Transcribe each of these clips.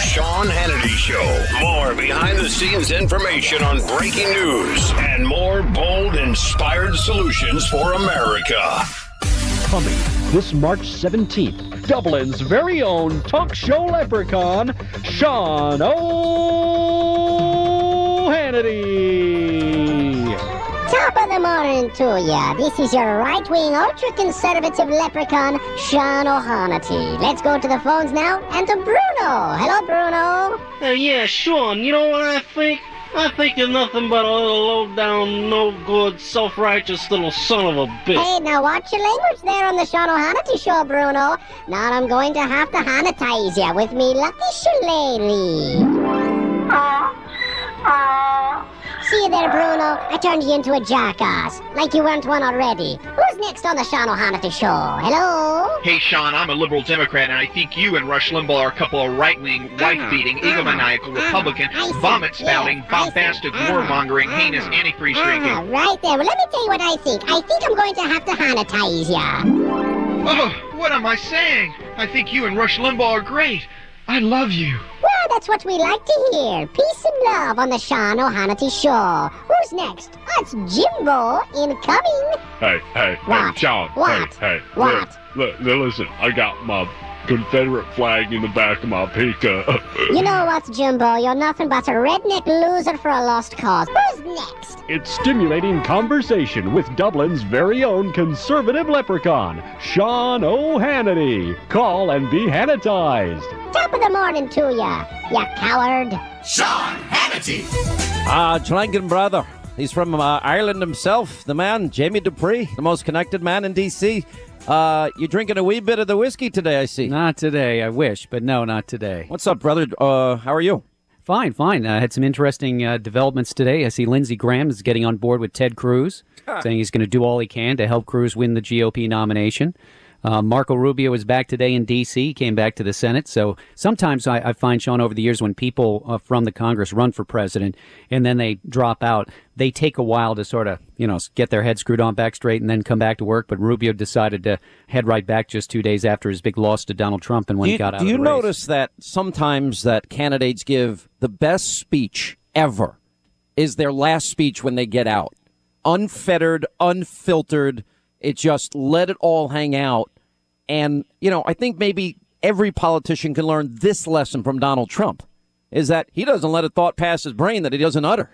Sean Hannity Show. More behind the scenes information on breaking news and more bold, inspired solutions for America. Coming this March 17th, Dublin's very own talk show leprechaun, Sean O'Hannity. Top of the morning to ya. This is your right-wing, ultra-conservative leprechaun, Sean O'Hannity. Let's go to the phones now and to Bruno. Hello, Bruno. Uh, yeah, Sean, you know what I think? I think you're nothing but a little low-down, no-good, self-righteous little son of a bitch. Hey, now watch your language there on the Sean O'Hannity show, Bruno. Now I'm going to have to Hannitize ya with me lucky shillelagh. See you there, Bruno. I turned you into a jackass, like you weren't one already. Who's next on the Sean O'Hannity show? Hello? Hey, Sean, I'm a liberal Democrat, and I think you and Rush Limbaugh are a couple of right-wing, wife-beating, egomaniacal Republican, I see. vomit-spouting, Yeah, bombastic, Ah, warmongering, ah, heinous, antifreeze Ah, drinking. right there. Well, let me tell you what I think. I think I'm going to have to Hannitize ya. Oh, what am I saying? I think you and Rush Limbaugh are great. I love you. Well, that's what we like to hear. Peace and love on the Sean O'Hannity show. Who's next? That's Jimbo incoming. Hey, hey, What? hey, Sean. What? Hey, hey. What? Look, look, listen, I got my Confederate flag in the back of my pickup. You know what, Jimbo? You're nothing but a redneck loser for a lost cause. Who's next? It's stimulating conversation with Dublin's very own conservative leprechaun, Sean O'Hannity. Call and be Hannitized. Top of the morning to ya, ya coward. Sean Hannity. Ah, Schlangen brother. He's from uh, Ireland himself, the man, Jamie Dupree, the most connected man in D.C. Uh, you're drinking a wee bit of the whiskey today, I see. Not today, I wish, but no, not today. What's up, brother? Uh, how are you? Fine, fine. I had some interesting uh, developments today. I see Lindsey Graham is getting on board with Ted Cruz, saying he's going to do all he can to help Cruz win the GOP nomination. Uh, Marco Rubio is back today in D.C., came back to the Senate. So sometimes I, I find, Sean, over the years, when people uh, from the Congress run for president and then they drop out, they take a while to sort of, you know, get their head screwed on back straight and then come back to work. But Rubio decided to head right back just two days after his big loss to Donald Trump and when do he got out do of you notice that sometimes that candidates give the best speech ever is their last speech when they get out? Unfettered, unfiltered. It just let it all hang out. And, you know, I think maybe every politician can learn this lesson from Donald Trump is that he doesn't let a thought pass his brain that he doesn't utter.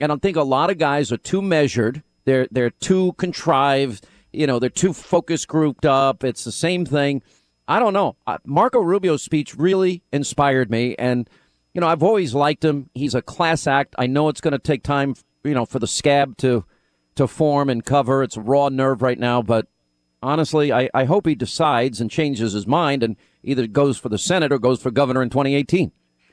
And I think a lot of guys are too measured. They're they're too contrived. You know, they're too focus grouped up. It's the same thing. I don't know. Marco Rubio's speech really inspired me, and you know, I've always liked him. He's a class act. I know it's going to take time, you know, for the scab to to form and cover. It's raw nerve right now, but honestly, I, I hope he decides and changes his mind and either goes for the Senate or goes for governor in 2018.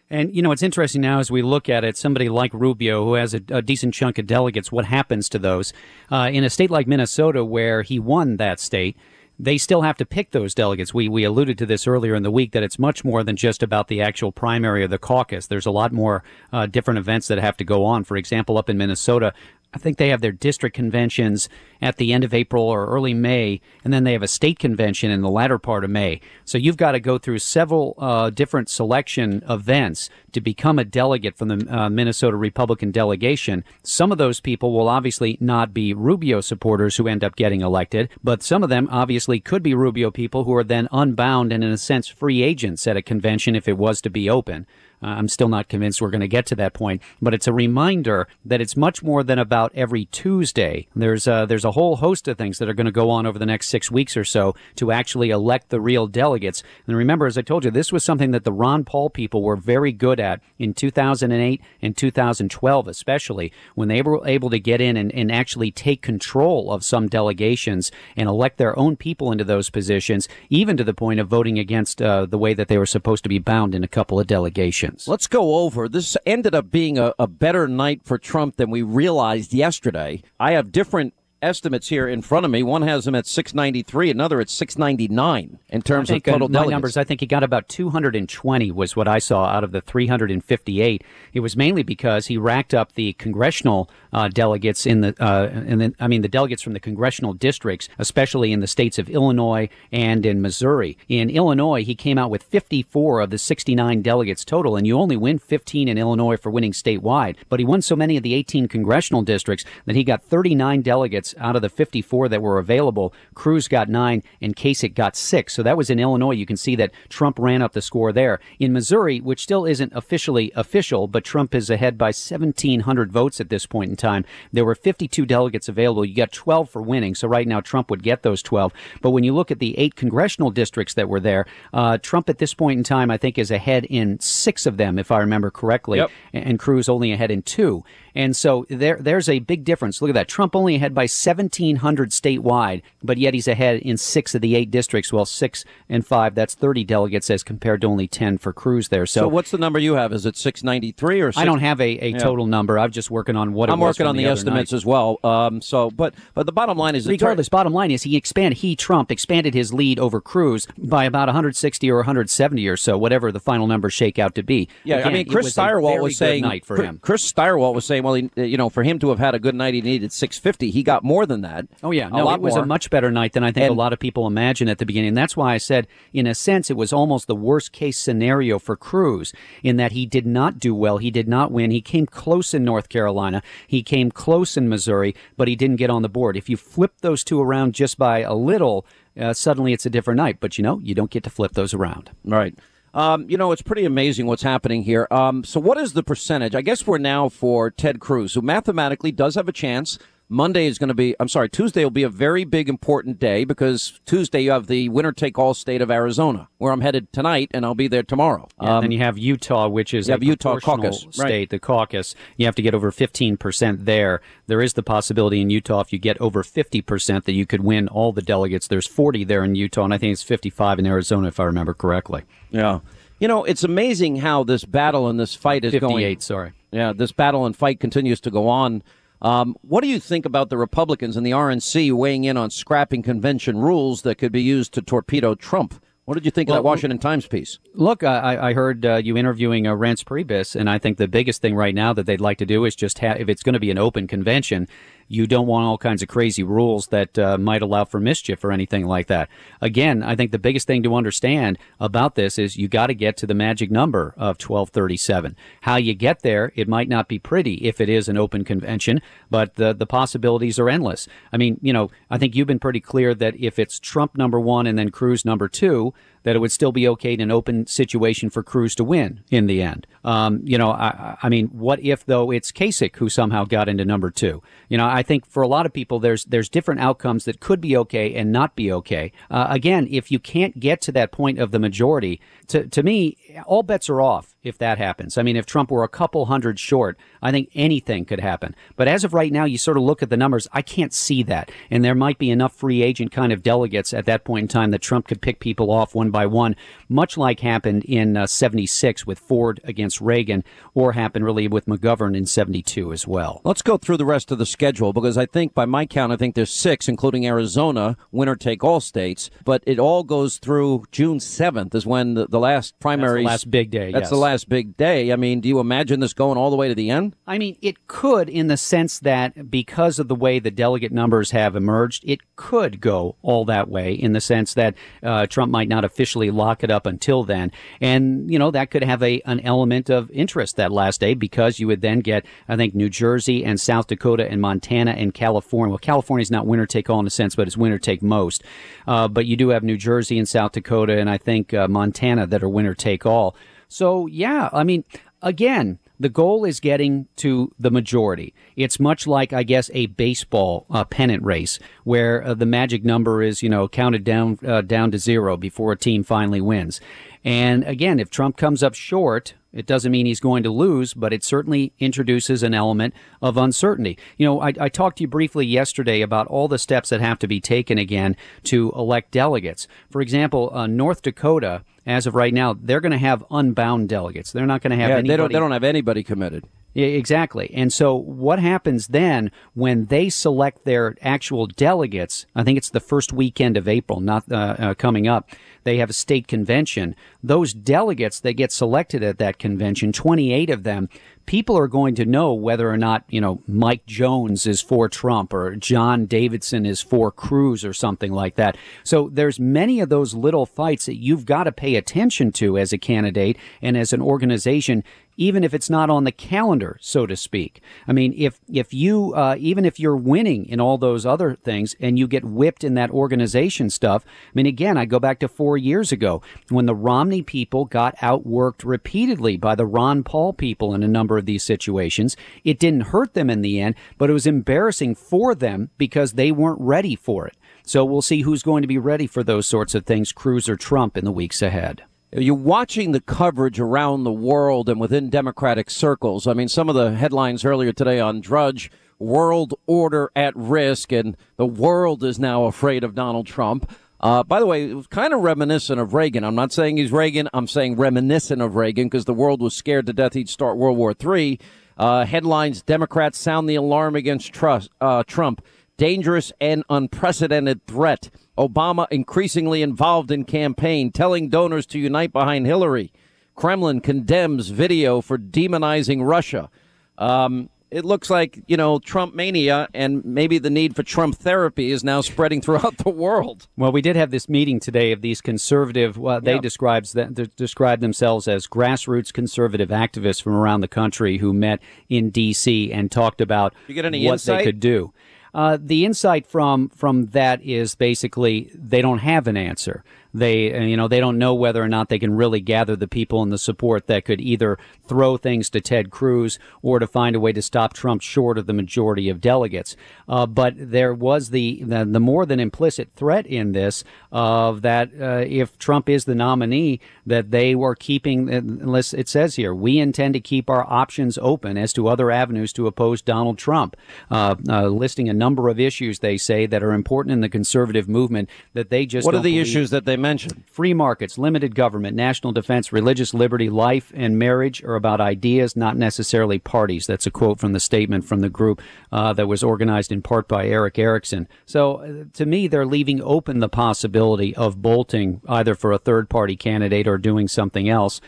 And you know, it's interesting now as we look at it. Somebody like Rubio, who has a, a decent chunk of delegates, what happens to those uh, in a state like Minnesota, where he won that state? They still have to pick those delegates. We we alluded to this earlier in the week that it's much more than just about the actual primary or the caucus. There's a lot more uh, different events that have to go on. For example, up in Minnesota, I think they have their district conventions at the end of April or early May, and then they have a state convention in the latter part of May. So you've got to go through several uh, different selection events to become a delegate from the uh, Minnesota Republican delegation. Some of those people will obviously not be Rubio supporters who end up getting elected, but some of them obviously could be Rubio people who are then unbound and, in a sense, free agents at a convention if it was to be open. Uh, I'm still not convinced we're going to get to that point, but it's a reminder that it's much more than about every Tuesday. There's uh, there's a whole host of things that are going to go on over the next six weeks or so to actually elect the real delegates. And remember, as I told you, this was something that the Ron Paul people were very good at in 2008 and 2012, especially when they were able to get in and, and actually take control of some delegations and elect their own people into those positions, even to the point of voting against uh, the way that they were supposed to be bound in a couple of delegations. Let's go over. This ended up being a, a better night for Trump than we realized yesterday. I have different estimates here in front of me. One has him at 693, another at 699 in terms of total uh, numbers. I think he got about 220 was what I saw out of the 358. It was mainly because he racked up the congressional uh, delegates in the, uh, in the, I mean, the delegates from the congressional districts, especially in the states of Illinois and in Missouri. In Illinois, he came out with 54 of the 69 delegates total, and you only win 15 in Illinois for winning statewide. But he won so many of the 18 congressional districts that he got 39 delegates out of the 54 that were available. Cruz got nine, and Kasich got six. So that was in Illinois. You can see that Trump ran up the score there. In Missouri, which still isn't officially official, but Trump is ahead by 1,700 votes at this point in time. There were 52 delegates available. You got 12 for winning. So right now, Trump would get those 12. But when you look at the eight congressional districts that were there, uh, Trump at this point in time, I think, is ahead in six of them, if I remember correctly, Yep. and Cruz only ahead in two. And so there, there's a big difference. Look at that. Trump only ahead by 1,700 statewide, but yet he's ahead in six of the eight districts. Well, six and five, that's 30 delegates as compared to only 10 for Cruz there. So, so what's the number you have? Is it 693 or? Something? I don't have a, a Yeah. total number. I'm just working on what I'm was working on the, other estimates night. as well. Um, so, but but the bottom line is, the Regardless, bottom line is he expanded, he, Trump, expanded his lead over Cruz by about 160 or 170 or so, whatever the final numbers shake out to be. Yeah, I mean, Chris was Stirewalt was saying night for him. Chris Stirewalt was saying, well, he, you know, for him to have had a good night, he needed 650. He got more than that. Oh yeah, no, it was more. a much better night than I think And- a lot of people imagined at the beginning. That's why I said, in a sense, it was almost the worst case scenario for Cruz in that he did not do well. He did not win. He came close in North Carolina. He came close in Missouri, but he didn't get on the board. If you flip those two around just by a little, uh, suddenly it's a different night. But you know, you don't get to flip those around. Right. Um, you know, it's pretty amazing what's happening here. Um, so, what is the percentage? I guess we're now for Ted Cruz, who mathematically does have a chance. Monday is going to be, I'm sorry, Tuesday will be a very big, important day because Tuesday you have the winner take all state of Arizona, where I'm headed tonight, and I'll be there tomorrow. And Um, then you have Utah, which is you have a Utah caucus, state, right. the caucus. You have to get over 15% there. There is the possibility in Utah, if you get over 50%, that you could win all the delegates. There's 40 there in Utah, and I think it's 55 in Arizona, if I remember correctly. yeah. You know, it's amazing how this battle and this fight is 58, going. sorry. Yeah, this battle and fight continues to go on. Um, what do you think about the Republicans and the RNC weighing in on scrapping convention rules that could be used to torpedo Trump? What did you think of that Washington Times piece? Look, I, I heard uh, you interviewing uh, Reince Priebus, and I think the biggest thing right now that they'd like to do is just have, if it's going to be an open convention, you don't want all kinds of crazy rules that uh, might allow for mischief or anything like that. Again, I think the biggest thing to understand about this is you got to get to the magic number of 1237. How you get there, it might not be pretty if it is an open convention, but the, the possibilities are endless. I mean, you know, I think you've been pretty clear that if it's Trump number one and then Cruz number two, that it would still be okay in an open situation for Cruz to win in the end. Um, you know, I, I mean, what if though it's Kasich who somehow got into number two? You know, I think for a lot of people, there's there's different outcomes that could be okay and not be okay. Uh, again, if you can't get to that point of the majority, to to me, all bets are off if that happens. I mean, if Trump were a couple hundred short, I think anything could happen. But as of right now, you sort of look at the numbers. I can't see that, and there might be enough free agent kind of delegates at that point in time that Trump could pick people off one by one, much like happened in uh, '76 with Ford against Reagan, or happened really with McGovern in '72 as well. Let's go through the rest of the schedule because I think, by my count, I think there's six, including Arizona, winner take all states. But it all goes through June 7th, is when the, the last primaries. last big day, That's yes. the last big day. I mean, do you imagine this going all the way to the end? I mean, it could in the sense that because of the way the delegate numbers have emerged, it could go all that way in the sense that uh, Trump might not officially lock it up until then. And, you know, that could have a an element of interest that last day because you would then get, I think, New Jersey and South Dakota and Montana and California. Well, California's not winner take all in a sense, but it's winner take most. Uh, but you do have New Jersey and South Dakota and I think uh, Montana that are winner take all. So, yeah, I mean, again, the goal is getting to the majority. It's much like, I guess, a baseball uh, pennant race where uh, the magic number is, you know, counted down uh, down to zero before a team finally wins. And again, if Trump comes up short, it doesn't mean he's going to lose, but it certainly introduces an element of uncertainty. You know, I, I talked to you briefly yesterday about all the steps that have to be taken again to elect delegates. For example, uh, North Dakota, as of right now, they're going to have unbound delegates. They're not going to have yeah, anybody. they don't. They don't have anybody committed. Yeah, exactly. And so what happens then when they select their actual delegates? I think it's the first weekend of April, not uh, uh, coming up. They have a state convention. Those delegates that get selected at that convention, 28 of them, people are going to know whether or not, you know, Mike Jones is for Trump or John Davidson is for Cruz or something like that. So there's many of those little fights that you've got to pay attention to as a candidate and as an organization even if it's not on the calendar, so to speak. I mean, if if you uh, even if you're winning in all those other things and you get whipped in that organization stuff, I mean, again, I go back to four years ago when the Romney people got outworked repeatedly by the Ron Paul people in a number of these situations. It didn't hurt them in the end, but it was embarrassing for them because they weren't ready for it. So we'll see who's going to be ready for those sorts of things, Cruz or Trump, in the weeks ahead. You're watching the coverage around the world and within Democratic circles. I mean, some of the headlines earlier today on Drudge world order at risk, and the world is now afraid of Donald Trump. Uh, by the way, it was kind of reminiscent of Reagan. I'm not saying he's Reagan. I'm saying reminiscent of Reagan because the world was scared to death he'd start World War III. Uh, headlines Democrats sound the alarm against trust, uh, Trump. Dangerous and unprecedented threat. Obama increasingly involved in campaign, telling donors to unite behind Hillary. Kremlin condemns video for demonizing Russia. Um, it looks like, you know, Trump mania and maybe the need for Trump therapy is now spreading throughout the world. Well, we did have this meeting today of these conservative, well, they describes that, they describe themselves as grassroots conservative activists from around the country who met in D.C. and talked about you get any what insight? they could do. Uh, the insight from from that is basically they don't have an answer. They, uh, you know, they don't know whether or not they can really gather the people and the support that could either throw things to Ted Cruz or to find a way to stop Trump short of the majority of delegates. Uh, but there was the, the, the more than implicit threat in this of that uh, if Trump is the nominee, that they were keeping, unless it says here, we intend to keep our options open as to other avenues to oppose Donald Trump, uh, uh, listing a number of issues they say that are important in the conservative movement that they just What are the issues that they mentioned? Free markets, limited government, national defense, religious liberty, life, and marriage are about ideas, not necessarily parties. That's a quote from the statement from the group uh, that was organized in part by Erick Erickson. So, uh, to me, they're leaving open the possibility of bolting either for a third party candidate or doing something else.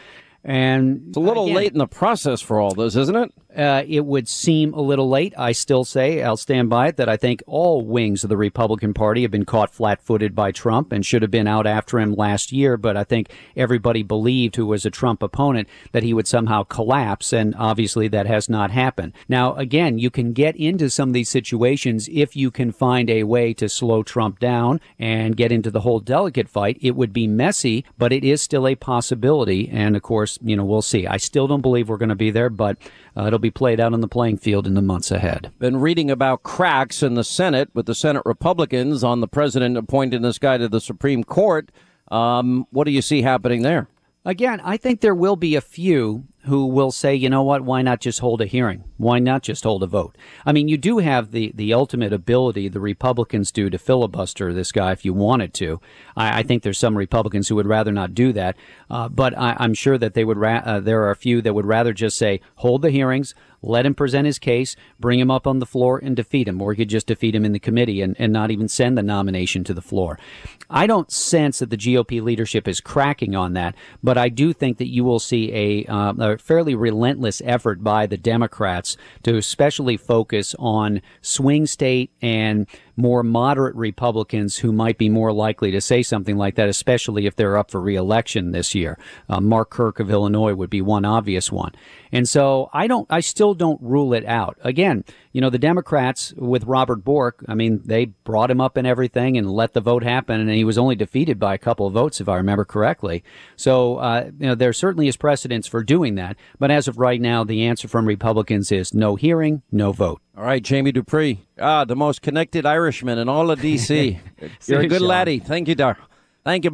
And It's a little again, late in the process for all this, isn't it? Uh, it would seem a little late. I still say, I'll stand by it, that I think all wings of the Republican Party have been caught flat footed by Trump and should have been out after him last year. But I think everybody believed who was a Trump opponent that he would somehow collapse. And obviously that has not happened. Now, again, you can get into some of these situations if you can find a way to slow Trump down and get into the whole delegate fight. It would be messy, but it is still a possibility. And of course, you know, we'll see. I still don't believe we're going to be there, but uh, it'll be played out on the playing field in the months ahead. Been reading about cracks in the Senate with the Senate Republicans on the president appointing this guy to the Supreme Court. Um, what do you see happening there? Again, I think there will be a few who will say, you know what, why not just hold a hearing? Why not just hold a vote? I mean, you do have the, the ultimate ability, the Republicans do, to filibuster this guy if you wanted to. I, I think there's some Republicans who would rather not do that, uh, but I, I'm sure that they would. Ra- uh, there are a few that would rather just say, hold the hearings, let him present his case, bring him up on the floor, and defeat him, or you could just defeat him in the committee and, and not even send the nomination to the floor. I don't sense that the GOP leadership is cracking on that, but I do think that you will see a, uh, a fairly relentless effort by the Democrats to especially focus on swing state and more moderate Republicans who might be more likely to say something like that, especially if they're up for reelection this year. Uh, Mark Kirk of Illinois would be one obvious one. And so I don't, I still don't rule it out. Again, you know, the Democrats with Robert Bork, I mean, they brought him up and everything and let the vote happen, and he was only defeated by a couple of votes, if I remember correctly. So, uh, you know, there certainly is precedence for doing that. But as of right now, the answer from Republicans is no hearing, no vote. All right, Jamie Dupree. Ah, the most connected Irishman in all of D.C. You're a good laddie. Thank you, Dar. Thank you.